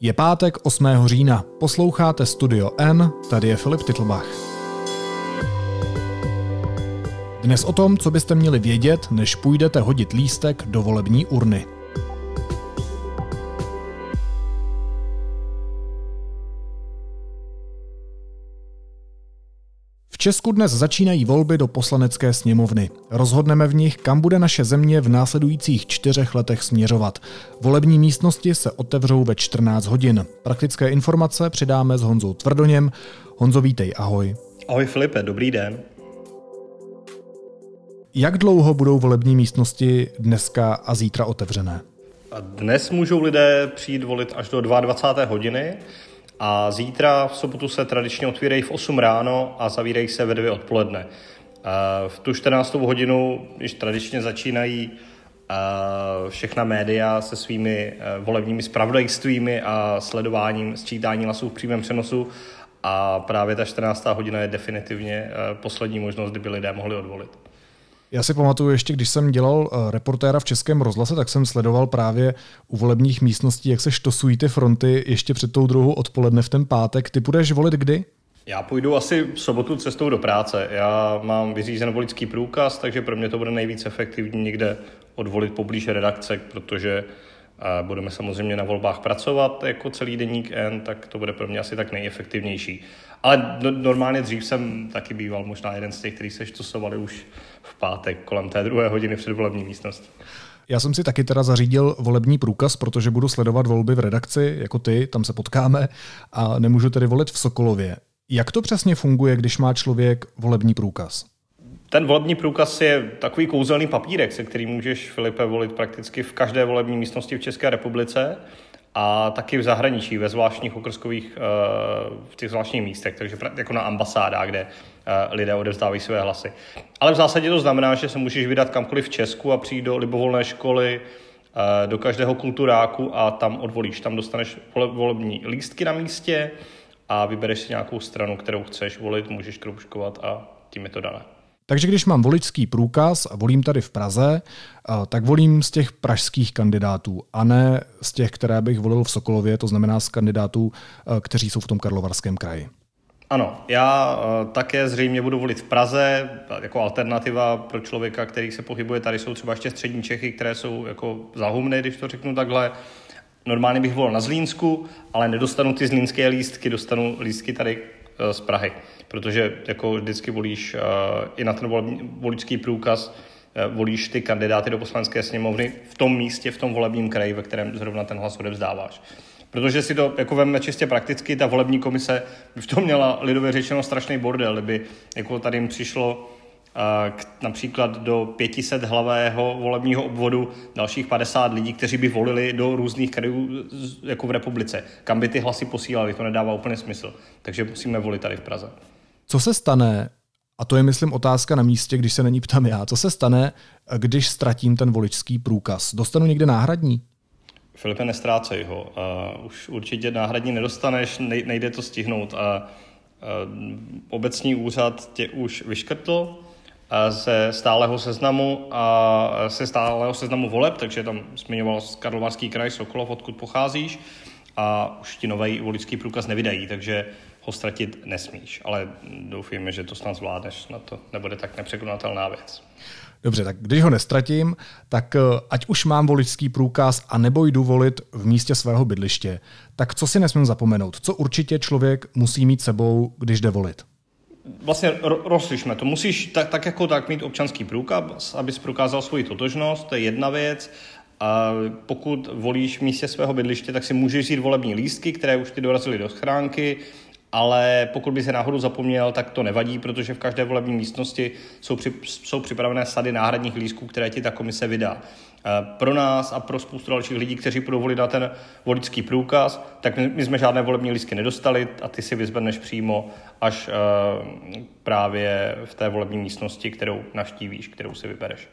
Je pátek 8. října. Posloucháte Studio N, tady je Filip Titlbach. Dnes o tom, co byste měli vědět, než půjdete hodit lístek do volební urny. Česku dnes začínají volby do poslanecké sněmovny. Rozhodneme v nich, kam bude naše země v následujících čtyřech letech směřovat. Volební místnosti se otevřou ve 14 hodin. Praktické informace přidáme s Honzou Tvrdoněm. Honzo, vítej, ahoj. Ahoj Filipe, dobrý den. Jak dlouho budou volební místnosti dneska a zítra otevřené? A dnes můžou lidé přijít volit až do 22. hodiny. A zítra v sobotu se tradičně otvírají v 8 ráno a zavírají se ve 2 odpoledne. V tu 14. hodinu, když tradičně začínají všechna média se svými e, volebními spravodajstvími a sledováním sčítání hlasů v přímém přenosu a právě ta 14. hodina je definitivně poslední možnost, kdyby lidé mohli odvolit. Já si pamatuju ještě, když jsem dělal eh, reportéra v Českém rozhlase, tak jsem sledoval právě u volebních místností, jak se štosují ty fronty ještě před tou druhou odpoledne v ten pátek. Ty budeš volit kdy? Já půjdu asi v sobotu cestou do práce. Já mám vyřízen volický průkaz, takže pro mě to bude nejvíc efektivní někde odvolit poblíže redakce, protože budeme samozřejmě na volbách pracovat jako celý denník N, tak to bude pro mě asi tak nejefektivnější. Ale no, normálně dřív jsem taky býval možná jeden z těch, kteří se štosovali už v pátek kolem té druhé hodiny před volební místností. Já jsem si taky teda zařídil volební průkaz, protože budu sledovat volby v redakci, jako ty, tam se potkáme a nemůžu tedy volit v Sokolově. Jak to přesně funguje, když má člověk volební průkaz? Ten volební průkaz je takový kouzelný papírek, se kterým můžeš, Filipe, volit prakticky v každé volební místnosti v České republice a taky v zahraničí, ve zvláštních okrskových, eh, v těch zvláštních místech, takže jako na ambasádách, kde eh, lidé odevzdávají své hlasy. Ale v zásadě to znamená, že se můžeš vydat kamkoliv v Česku a přijít do libovolné školy, eh, do každého kulturáku a tam odvolíš. Tam dostaneš volební lístky na místě a vybereš si nějakou stranu, kterou chceš volit, můžeš kroužkovat a tím je to dané. Takže když mám voličský průkaz a volím tady v Praze, tak volím z těch pražských kandidátů a ne z těch, které bych volil v Sokolově, to znamená z kandidátů, kteří jsou v tom Karlovarském kraji. Ano, já také zřejmě budu volit v Praze jako alternativa pro člověka, který se pohybuje. Tady jsou třeba ještě střední Čechy, které jsou jako zahumny, když to řeknu takhle. Normálně bych volil na Zlínsku, ale nedostanu ty zlínské lístky, dostanu lístky tady z Prahy protože jako vždycky volíš uh, i na ten voličský průkaz uh, volíš ty kandidáty do poslanecké sněmovny v tom místě, v tom volebním kraji, ve kterém zrovna ten hlas odevzdáváš. Protože si to jako veme čistě prakticky, ta volební komise už to měla lidově řečeno strašný bordel, kdyby jako tady jim přišlo k, například do 500 hlavého volebního obvodu dalších 50 lidí, kteří by volili do různých krajů jako v republice. Kam by ty hlasy posílali, to nedává úplně smysl. Takže musíme volit tady v Praze. Co se stane, a to je, myslím, otázka na místě, když se není ptám já, co se stane, když ztratím ten voličský průkaz? Dostanu někde náhradní? Filipe, nestrácej ho. Uh, už určitě náhradní nedostaneš, nejde to stihnout. A uh, obecní úřad tě už vyškrtl ze stáleho seznamu a se stáleho seznamu voleb, takže tam zmiňoval Karlovarský kraj Sokolov, odkud pocházíš a už ti nový voličský průkaz nevydají, takže ho ztratit nesmíš, ale doufujeme, že to snad zvládneš, na to nebude tak nepřekonatelná věc. Dobře, tak když ho nestratím, tak eh, ať už mám voličský průkaz a nebo jdu volit v místě svého bydliště, tak co si nesmím zapomenout? Co určitě člověk musí mít sebou, když jde volit? Vlastně rozlišme to. Musíš tak, tak jako tak mít občanský průkaz, abys prokázal svoji totožnost, to je jedna věc. A pokud volíš v místě svého bydliště, tak si můžeš vzít volební lístky, které už ty dorazily do schránky, ale pokud by se náhodou zapomněl, tak to nevadí, protože v každé volební místnosti jsou, při, jsou připravené sady náhradních lístků, které ti ta komise vydá. Eh, pro nás a pro spoustu dalších lidí, kteří budou volit na ten voličský průkaz, tak my, my jsme žádné volební lístky nedostali a ty si vyzvedneš přímo až uh, právě v té volební místnosti, kterou navštívíš, kterou si vybereš.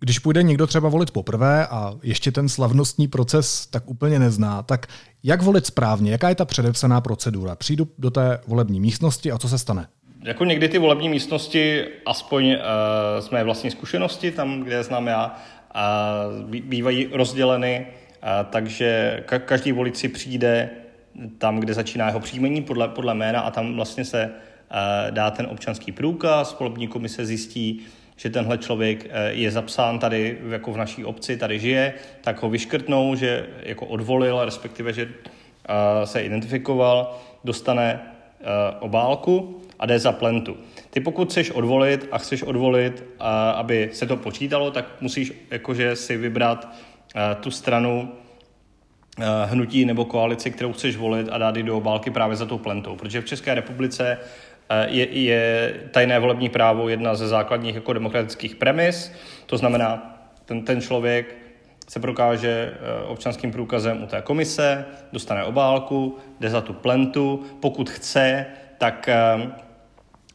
Když půjde někdo třeba volit poprvé a ještě ten slavnostní proces tak úplně nezná, tak jak volit správně? Jaká je ta předepsaná procedura? Přijdu do té volební místnosti a co se stane? Jako někdy ty volební místnosti, aspoň uh, z mé vlastní zkušenosti, tam, kde znám já, uh, bývají rozděleny takže každý volič přijde tam, kde začíná jeho příjmení podle, podle jména a tam vlastně se dá ten občanský průkaz, volební komise zjistí, že tenhle člověk je zapsán tady jako v naší obci, tady žije, tak ho vyškrtnou, že jako odvolil, respektive, že se identifikoval, dostane obálku a jde za plentu. Ty pokud chceš odvolit a chceš odvolit, aby se to počítalo, tak musíš jakože si vybrat tu stranu hnutí nebo koalici, kterou chceš volit a dát ji do obálky právě za tou plentou. Protože v České republice je, je tajné volební právo jedna ze základních jako demokratických premis. To znamená, ten, ten člověk se prokáže občanským průkazem u té komise, dostane obálku, jde za tu plentu. Pokud chce, tak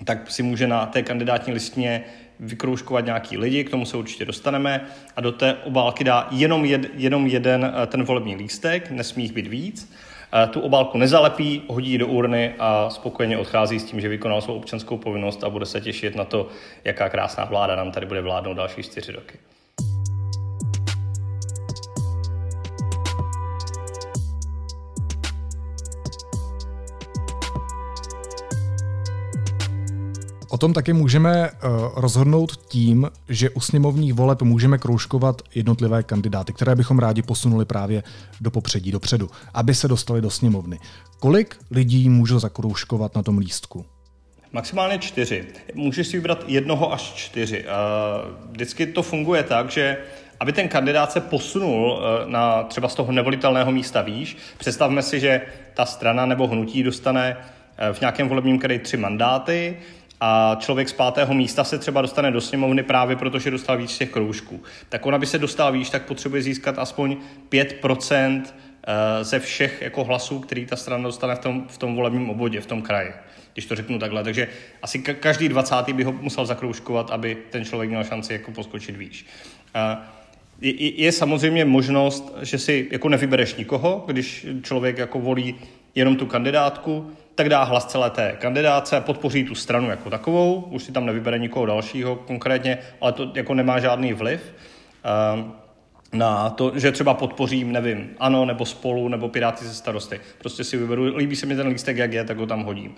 tak si může na té kandidátní listině vykroužkovat nějaký lidi, k tomu se určitě dostaneme a do té obálky dá jenom, jed, jenom jeden eh, ten volební lístek, nesmí jich být víc. Tu obálku nezalepí, hodí do urny a spokojeně odchází s tím, že vykonal svou občanskou povinnost a bude se těšit na to, jaká krásná vláda nám tady bude vládnout další čtyři roky. Tom taky můžeme uh, rozhodnout tím, že u sněmovních voleb můžeme kroužkovat jednotlivé kandidáty, které bychom rádi posunuli právě do popředí, dopředu, aby se dostali do sněmovny. Kolik lidí můžu zakroužkovat na tom lístku? Maximálně čtyři. Můžeš si vybrat jednoho až čtyři. Vždycky to funguje tak, že aby ten kandidát se posunul eh, na třeba z toho nevolitelného místa výš, představme si, že ta strana nebo hnutí dostane eh, v nějakém volebním kraji tři mandáty, a člověk z pátého místa se třeba dostane do sněmovny právě protože dostal víc těch kroužků. Tak on, aby se dostal výš, tak potřebuje získat aspoň 5% eh, ze všech jako hlasů, který ta strana dostane v tom, v tom volebním obvodě, v tom kraji, když to řeknu takhle. Takže asi každý 20. by ho musel zakroužkovat, aby ten člověk měl šanci jako poskočit výš. Eh, je, je samozřejmě možnost, že si jako nevybereš nikoho, když člověk jako volí jenom tu kandidátku, tak dá hlas celé té kandidáce, podpoří tu stranu jako takovou, už si tam nevybere nikoho dalšího konkrétně, ale to jako nemá žádný vliv ehm, na to, že třeba podpořím, nevím, ano, nebo spolu, nebo Piráty ze starosty. Prostě si vyberu, líbí se mi ten lístek, jak je, tak ho tam hodím.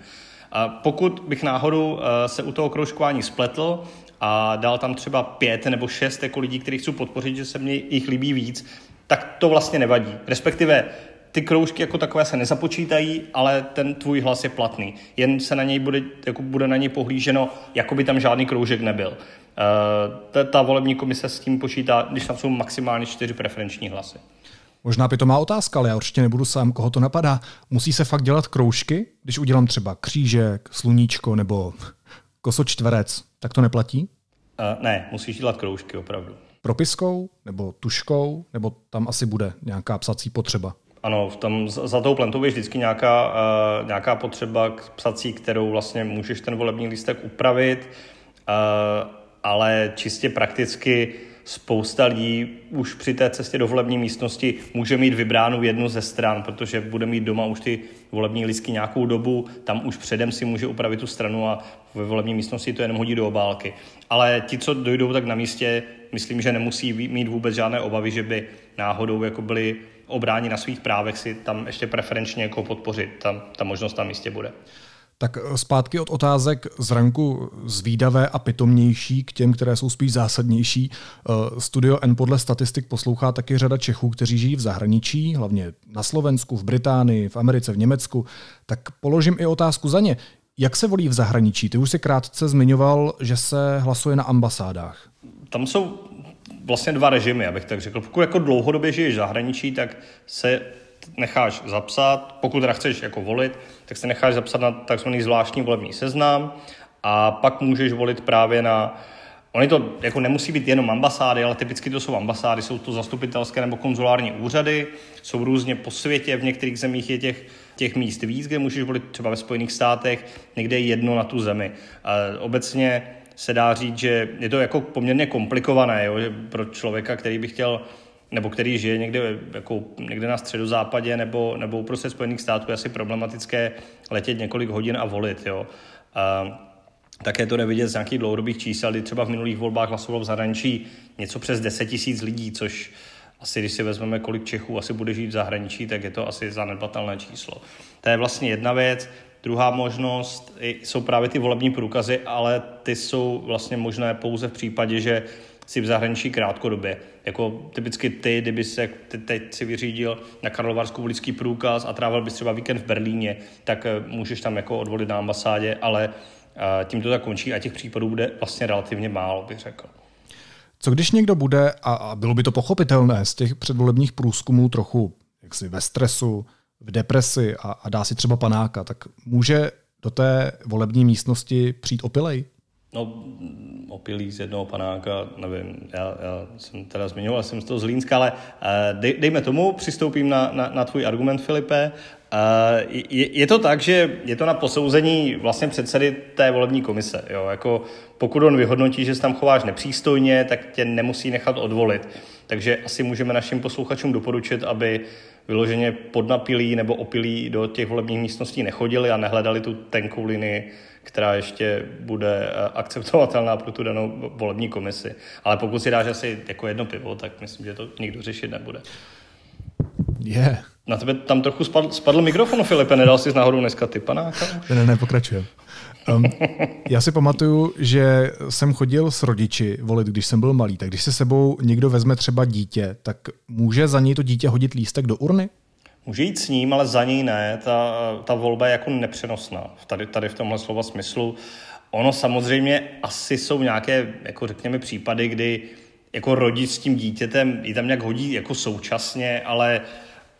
A pokud bych náhodou eh, se u toho kroužkování spletl a dal tam třeba pět nebo šest jako lidí, kterých chci podpořit, že se mně jich líbí víc, tak to vlastně nevadí. Respektive ty kroužky jako takové se nezapočítají, ale ten tvůj hlas je platný. Jen se na něj bude, jako bude na něj pohlíženo, jako by tam žádný kroužek nebyl. Ta, ta volební komise s tím počítá, když tam jsou maximálně čtyři preferenční hlasy. Možná by to má otázka, ale já určitě nebudu sám, koho to napadá. Musí se fakt dělat kroužky, když udělám třeba křížek, sluníčko nebo kosočtverec, tak to neplatí? Uh, ne, musíš dělat kroužky opravdu. Propiskou nebo tuškou, nebo tam asi bude nějaká psací potřeba? Ano, v tom, za tou plentou je vždycky nějaká, uh, nějaká potřeba k psací, kterou vlastně můžeš ten volební lístek upravit, uh, ale čistě prakticky spousta lidí už při té cestě do volební místnosti může mít vybránu jednu ze stran, protože bude mít doma už ty volební lístky nějakou dobu, tam už předem si může upravit tu stranu a ve volební místnosti to jenom hodí do obálky. Ale ti, co dojdou tak na místě, myslím, že nemusí mít vůbec žádné obavy, že by náhodou jako byli obrání na svých právech si tam ještě preferenčně jako podpořit. Tam ta možnost tam místě bude. Tak eh, zpátky od otázek z ranku zvídavé a pitomnější k těm, které jsou spíš zásadnější. Eh, Studio N podle statistik poslouchá taky řada Čechů, kteří žijí v zahraničí, hlavně na Slovensku, v Británii, v Americe, v Německu. Tak položím i otázku za ně. Jak se volí v zahraničí? Ty už si krátce zmiňoval, že se hlasuje na ambasádách. Tam jsou vlastně dva režimy, abych tak řekl. Pokud jako dlouhodobě žiješ v zahraničí, tak se necháš zapsat, pokud teda chceš jako volit, tak se necháš zapsat na takzvaný zvláštní volební seznam a pak můžeš volit právě na Oni to jako nemusí být jenom ambasády, ale typicky to jsou ambasády, jsou to zastupitelské nebo konzulární úřady, jsou různě po světě, v některých zemích je těch, těch míst víc, kde můžeš volit třeba ve Spojených státech, někde je jedno na tu zemi. A obecně se dá říct, že je to jako poměrně komplikované jo, pro člověka, který by chtěl nebo který žije někde, jako, někde na středozápadě nebo, nebo prostě Spojených států, je asi problematické letět několik hodin a volit. Jo. A také to nevidět z nějakých dlouhodobých čísel, kdy třeba v minulých volbách hlasovalo v zahraničí něco přes 10 tisíc lidí, což asi když si vezmeme, kolik Čechů asi bude žít v zahraničí, tak je to asi zanedbatelné číslo. To je vlastně jedna věc. Druhá možnost jsou právě ty volební průkazy, ale ty jsou vlastně možné pouze v případě, že si v zahraničí krátkodobě. Jako typicky ty, kdyby se ty teď si vyřídil na Karlovarskou volický průkaz a trávil bys třeba víkend v Berlíně, tak eh, můžeš tam jako odvolit na ambasádě, ale eh, tím to tak končí a těch případů bude vlastně relativně málo, bych řekl. Co když někdo bude, a bylo by to pochopitelné z těch předvolebních průzkumů trochu jaksi ve stresu, v depresi a, a dá si třeba panáka, tak může do té volební místnosti přijít opilej? No, opilý z jednoho panáka, nevím, já, já jsem teda zmiňoval, jsem z toho Zlínska, ale uh, dej, dejme tomu, přistoupím na, na, na tvůj argument, Filipe. Uh, je, je to tak, že je to na posouzení vlastně předsedy té volební komise. Jo? Jako pokud on vyhodnotí, že se tam chováš nepřístojně, tak tě nemusí nechat odvolit. Takže asi můžeme našim posluchačům doporučit, aby vyloženě podnapilí nebo opilí do těch volebních místností nechodili a nehledali tu tenkou linii, která ještě bude eh, akceptovatelná pro tu danou volební komisi. Ale pokud si dáš asi jako jedno pivo, tak myslím, že to nikdo řešit nebude. Je. Yeah. Na tebe tam trochu spadl, spadl mikrofon, Filipe, nedal jsi náhodou dneska ty panáka? Ne, ne, pokračujem. Um, já si pamatuju, že jsem chodil s rodiči volit, když jsem byl malý. Tak když se sebou někdo vezme třeba dítě, tak může za něj to dítě hodit lístek do urny? Může jít s ním, ale za něj ne. Ta, ta volba je jako nepřenosná. Tady, tady v tomhle slova smyslu. Ono samozřejmě asi jsou nějaké, jako řekněme, případy, kdy jako rodič s tím dítětem ji tam nějak hodí jako současně, ale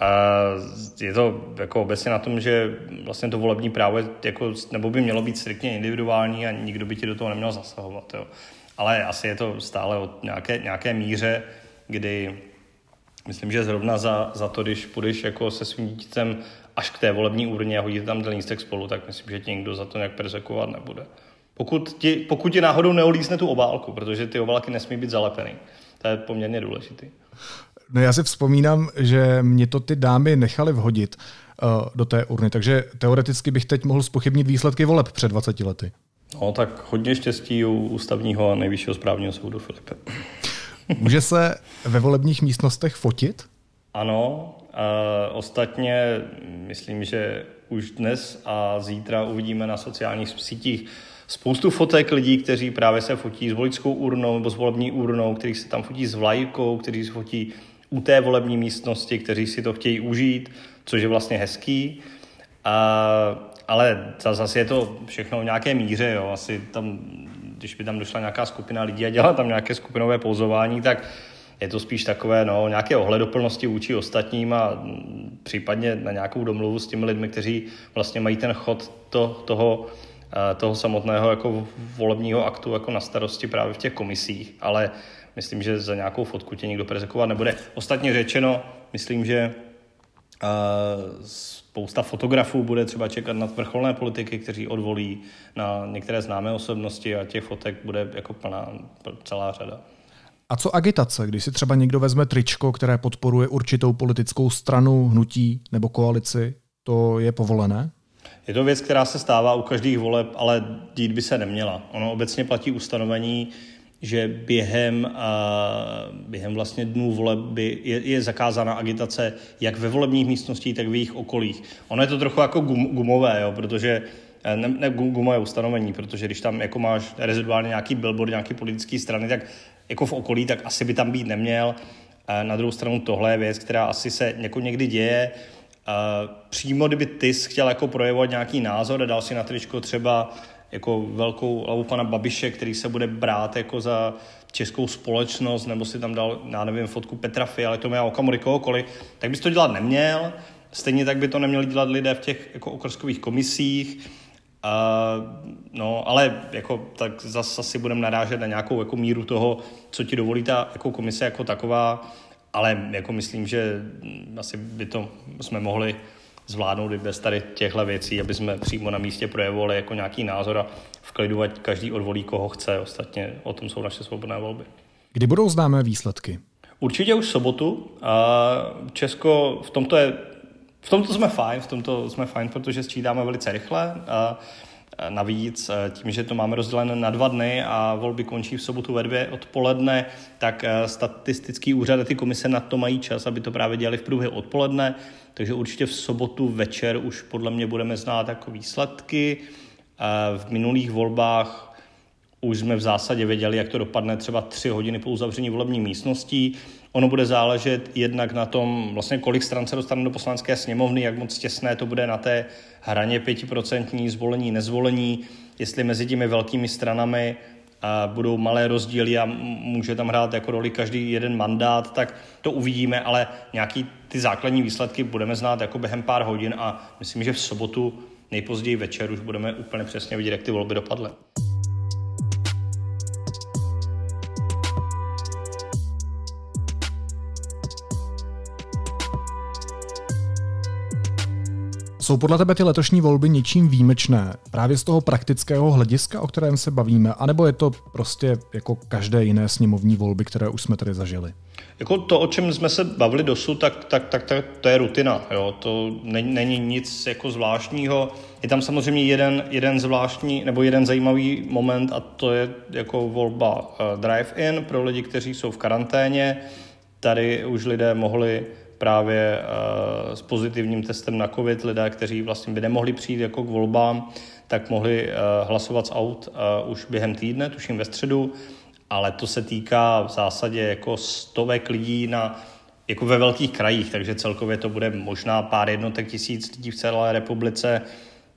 uh, je to jako obecně na tom, že vlastně to volební právo je jako, nebo by mělo být striktně individuální a nikdo by ti do toho neměl zasahovat. Jo. Ale asi je to stále o nějaké, nějaké míře, kdy myslím, že zrovna za, za to, když půjdeš jako se svým dítětem až k té volební urně a hodíte tam ten lístek spolu, tak myslím, že ti nikdo za to nějak persekovat nebude. Pokud ti, pokud ti náhodou neolízne tu obálku, protože ty obálky nesmí být zalepený. To je poměrně důležitý. No já si vzpomínám, že mě to ty dámy nechali vhodit uh, do té urny, takže teoreticky bych teď mohl spochybnit výsledky voleb před 20 lety. No tak hodně štěstí u ústavního a nejvyššího správního soudu, Filipe. Může se ve volebních místnostech fotit? Ano, a ostatně myslím, že už dnes a zítra uvidíme na sociálních sítích spoustu fotek lidí, kteří právě se fotí s voličskou urnou nebo s volební urnou, kteří se tam fotí s vlajkou, kteří se fotí u té volební místnosti, kteří si to chtějí užít, což je vlastně hezký. A, ale zase je to všechno v nějaké míře. Jo. Asi tam, když by tam došla nějaká skupina lidí a dělala tam nějaké skupinové pouzování, tak je to spíš takové no, nějaké ohledoplnosti vůči ostatním a případně na nějakou domluvu s těmi lidmi, kteří vlastně mají ten chod to, toho, toho samotného jako volebního aktu jako na starosti právě v těch komisích. Ale myslím, že za nějakou fotku tě nikdo prezekovat nebude. Ostatně řečeno, myslím, že spousta fotografů bude třeba čekat na vrcholné politiky, kteří odvolí na některé známé osobnosti a těch fotek bude jako plná celá řada. A co agitace, když si třeba někdo vezme tričko, které podporuje určitou politickou stranu, hnutí nebo koalici, to je povolené? Je to věc, která se stává u každých voleb, ale dít by se neměla. Ono obecně platí ustanovení, že během, během vlastně dnů voleb by, je, je zakázána agitace jak ve volebních místnostích, tak v jejich okolích. Ono je to trochu jako gum, gumové, jo, protože eh, ne, ne gumové ustanovení, protože když tam jako máš reziduálně nějaký billboard, nějaký politický strany, tak jako v okolí, tak asi by tam být neměl. A na druhou stranu tohle je věc, která asi se jako někdy děje. A přímo kdyby ty chtěl jako projevovat nějaký názor a dal si na tričko třeba jako velkou hlavu pana Babiše, který se bude brát jako za českou společnost, nebo si tam dal, já nevím, fotku Petra Fialy, to má Okamury kohokoliv, tak bys to dělat neměl. Stejně tak by to neměli dělat lidé v těch jako okrskových komisích. Uh, no, ale jako, tak zase asi budeme narážet na nějakou jako míru toho, co ti dovolí ta jako komise jako taková, ale jako myslím, že asi by to jsme mohli zvládnout i bez tady těchto věcí, aby jsme přímo na místě projevovali jako nějaký názor a v klidu, ať každý odvolí, koho chce. Ostatně o tom jsou naše svobodné volby. Kdy budou známé výsledky? Určitě už sobotu. A Česko v tomto je v tomto jsme fajn, v tomto jsme fajn, protože sčítáme velice rychle. A Navíc tím, že to máme rozdělené na dva dny a volby končí v sobotu ve dvě odpoledne, tak statistický úřad a ty komise na to mají čas, aby to právě dělali v průběhu odpoledne. Takže určitě v sobotu večer už podle mě budeme znát jako výsledky. V minulých volbách už jsme v zásadě věděli, jak to dopadne třeba tři hodiny po uzavření volební místností. Ono bude záležet jednak na tom, vlastně kolik stran se dostane do poslanecké sněmovny, jak moc těsné to bude na té hraně 5% zvolení, nezvolení, jestli mezi těmi velkými stranami budou malé rozdíly a může tam hrát jako roli každý jeden mandát, tak to uvidíme, ale nějaký ty základní výsledky budeme znát jako během pár hodin a myslím, že v sobotu nejpozději večer už budeme úplně přesně vidět, jak ty volby dopadly. Jsou podle tebe ty letošní volby něčím výjimečné? Právě z toho praktického hlediska, o kterém se bavíme? anebo je to prostě jako každé jiné sněmovní volby, které už jsme tady zažili? Jako to, o čem jsme se bavili dosud, tak, tak, tak, tak to je rutina. Jo? To není, není nic jako zvláštního. Je tam samozřejmě jeden, jeden zvláštní nebo jeden zajímavý moment a to je jako volba uh, drive-in pro lidi, kteří jsou v karanténě. Tady už lidé mohli právě eh, s pozitivním testem na COVID. Lidé, kteří vlastně by nemohli přijít jako k volbám, tak mohli eh, hlasovat z aut eh, už během týdne, tuším ve středu, ale to se týká v zásadě jako stovek lidí na jako ve velkých krajích, takže celkově to bude možná pár jednotek tisíc lidí v celé republice,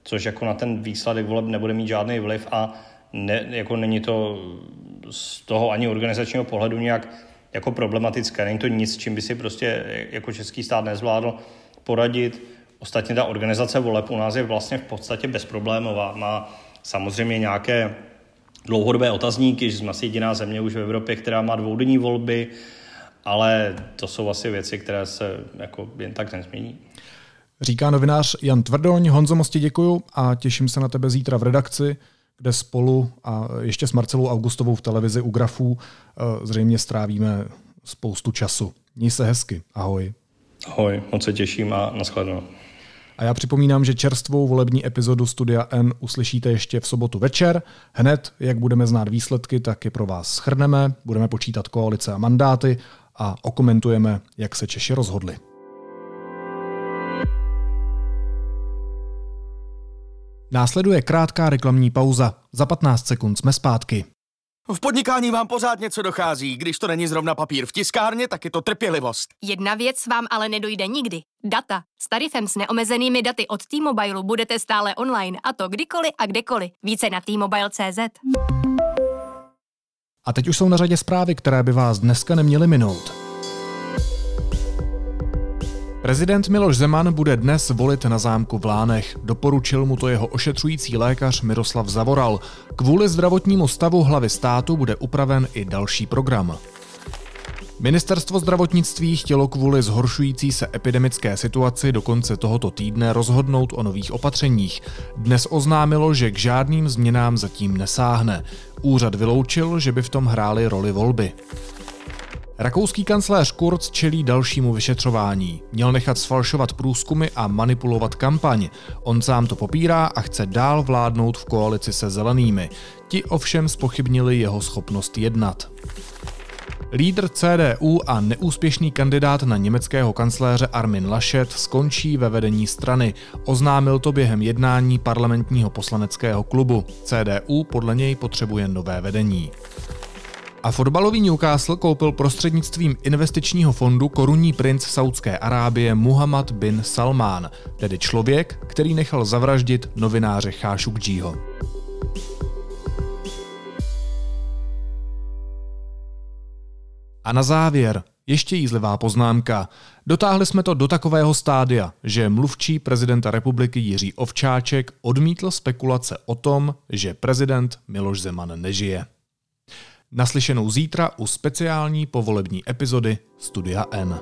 což jako na ten výsledek voleb nebude mít žádný vliv a ne, jako není to z toho ani organizačního pohledu nějak jako problematické. Není to nic, čím by si prostě jako český stát nezvládl poradit. Ostatně ta organizace voleb u nás je vlastně v podstatě bezproblémová. Má samozřejmě nějaké dlouhodobé otazníky, že jsme asi jediná země už v Evropě, která má dvoudenní volby, ale to jsou asi věci, které se jako jen tak nezmění. Říká novinář Jan Tvrdoň. Honzo, moc ti děkuju a těším se na tebe zítra v redakci kde spolu a ještě s Marcelou Augustovou v televizi u grafů eh, zřejmě strávíme spoustu času. Měj se hezky. Ahoj. Ahoj, moc se těším a nashledanou. A já připomínám, že čerstvou volební epizodu Studia N uslyšíte ještě v sobotu večer. Hned, jak budeme znát výsledky, tak je pro vás schrneme, budeme počítat koalice a mandáty a okomentujeme, jak se Češi rozhodli. Následuje krátká reklamní pauza. Za 15 sekund jsme zpátky. V podnikání vám pořád něco dochází. Když to není zrovna papír v tiskárně, tak je to trpělivost. Jedna věc vám ale nedojde nikdy. Data. S tarifem s neomezenými daty od T-Mobile budete stále online a to kdykoliv a kdekoliv. Více na T-Mobile.cz. A teď už jsou na řadě zprávy, které by vás dneska neměly minout. Prezident Miloš Zeman bude dnes volit na zámku v Lánech. Doporučil mu to jeho ošetřující lékař Miroslav Zavoral. Kvůli zdravotnímu stavu hlavy státu bude upraven i další program. Ministerstvo zdravotnictví chtělo kvůli zhoršující se epidemické situaci do konce tohoto týdne rozhodnout o nových opatřeních. Dnes oznámilo, že k žádným změnám zatím nesáhne. Úřad vyloučil, že by v tom hrály roli volby. Rakouský kancléř Kurz čelí dalšímu vyšetřování. Měl nechat sfalšovat průzkumy a manipulovat kampaň. On sám to popírá a chce dál vládnout v koalici se zelenými. Ti ovšem spochybnili jeho schopnost jednat. Lídr CDU a neúspěšný kandidát na německého kancléře Armin Laschet skončí ve vedení strany. Oznámil to během jednání parlamentního poslaneckého klubu. CDU podle něj potřebuje nové vedení. A fotbalový Newcastle koupil prostřednictvím investičního fondu korunní princ Saudské Arábie Muhammad bin Salman, tedy člověk, který nechal zavraždit novináře Khashoggiho. A na závěr ještě jízlivá poznámka. Dotáhli jsme to do takového stádia, že mluvčí prezidenta republiky Jiří Ovčáček odmítl spekulace o tom, že prezident Miloš Zeman nežije. Naslyšenou zítra u speciální povolební epizody Studia N.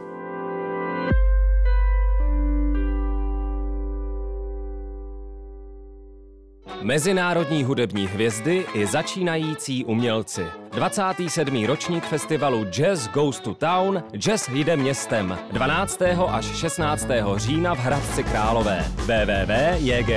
Mezinárodní hudební hvězdy i začínající umělci. 27. ročník festivalu Jazz Goes to Town Jazz jde městem 12. až 16. října v Hradci Králové www.jgt.cz